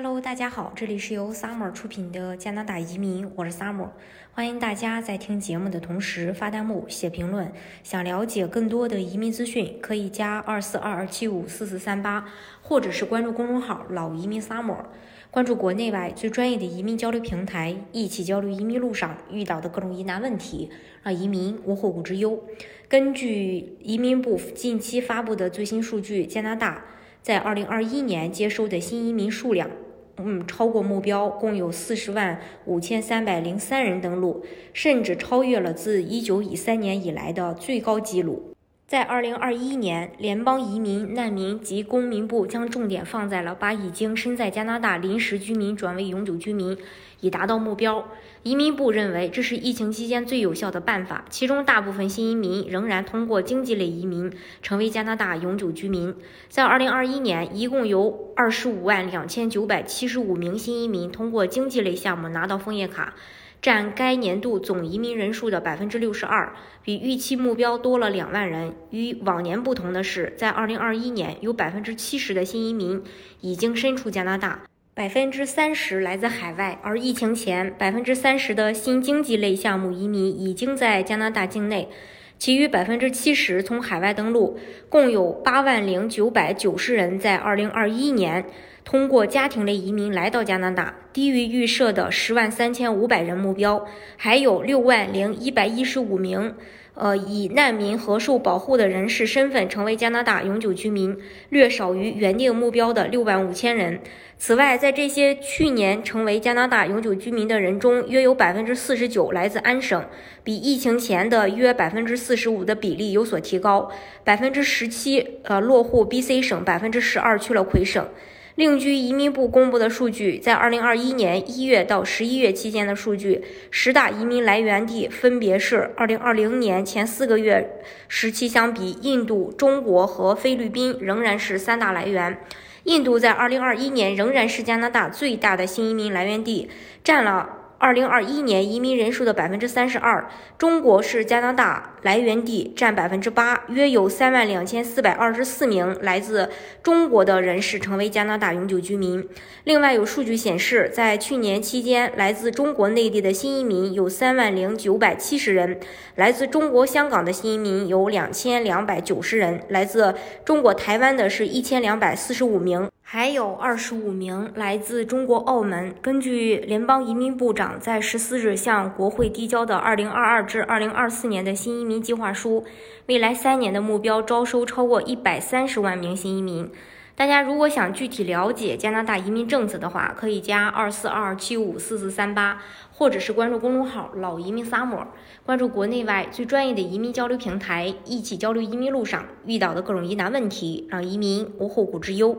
Hello，大家好，这里是由 Summer 出品的加拿大移民，我是 Summer，欢迎大家在听节目的同时发弹幕、写评论。想了解更多的移民资讯，可以加二四二二七五四四三八，或者是关注公众号“老移民 Summer”，关注国内外最专业的移民交流平台，一起交流移民路上遇到的各种疑难问题，让移民无后顾之忧。根据移民部近期发布的最新数据，加拿大。在二零二一年接收的新移民数量，嗯，超过目标，共有四十万五千三百零三人登陆，甚至超越了自一九一三年以来的最高纪录。在二零二一年，联邦移民、难民及公民部将重点放在了把已经身在加拿大临时居民转为永久居民，以达到目标。移民部认为这是疫情期间最有效的办法。其中，大部分新移民仍然通过经济类移民成为加拿大永久居民。在二零二一年，一共有二十五万两千九百七十五名新移民通过经济类项目拿到枫叶卡。占该年度总移民人数的百分之六十二，比预期目标多了两万人。与往年不同的是，在二零二一年，有百分之七十的新移民已经身处加拿大，百分之三十来自海外。而疫情前，百分之三十的新经济类项目移民已经在加拿大境内，其余百分之七十从海外登陆。共有八万零九百九十人在二零二一年。通过家庭类移民来到加拿大，低于预设的十万三千五百人目标，还有六万零一百一十五名，呃，以难民和受保护的人士身份成为加拿大永久居民，略少于原定目标的六万五千人。此外，在这些去年成为加拿大永久居民的人中，约有百分之四十九来自安省，比疫情前的约百分之四十五的比例有所提高。百分之十七，呃，落户 BC 省，百分之十二去了魁省。另据移民部公布的数据，在二零二一年一月到十一月期间的数据，十大移民来源地分别是：二零二零年前四个月时期相比，印度、中国和菲律宾仍然是三大来源。印度在二零二一年仍然是加拿大最大的新移民来源地，占了。二零二一年移民人数的百分之三十二，中国是加拿大来源地，占百分之八，约有三万两千四百二十四名来自中国的人士成为加拿大永久居民。另外有数据显示，在去年期间，来自中国内地的新移民有三万零九百七十人，来自中国香港的新移民有两千两百九十人，来自中国台湾的是一千两百四十五名。还有二十五名来自中国澳门。根据联邦移民部长在十四日向国会递交的二零二二至二零二四年的新移民计划书，未来三年的目标招收超过一百三十万名新移民。大家如果想具体了解加拿大移民政策的话，可以加二四二七五四四三八，或者是关注公众号“老移民 summer”，关注国内外最专业的移民交流平台，一起交流移民路上遇到的各种疑难问题，让移民无后顾之忧。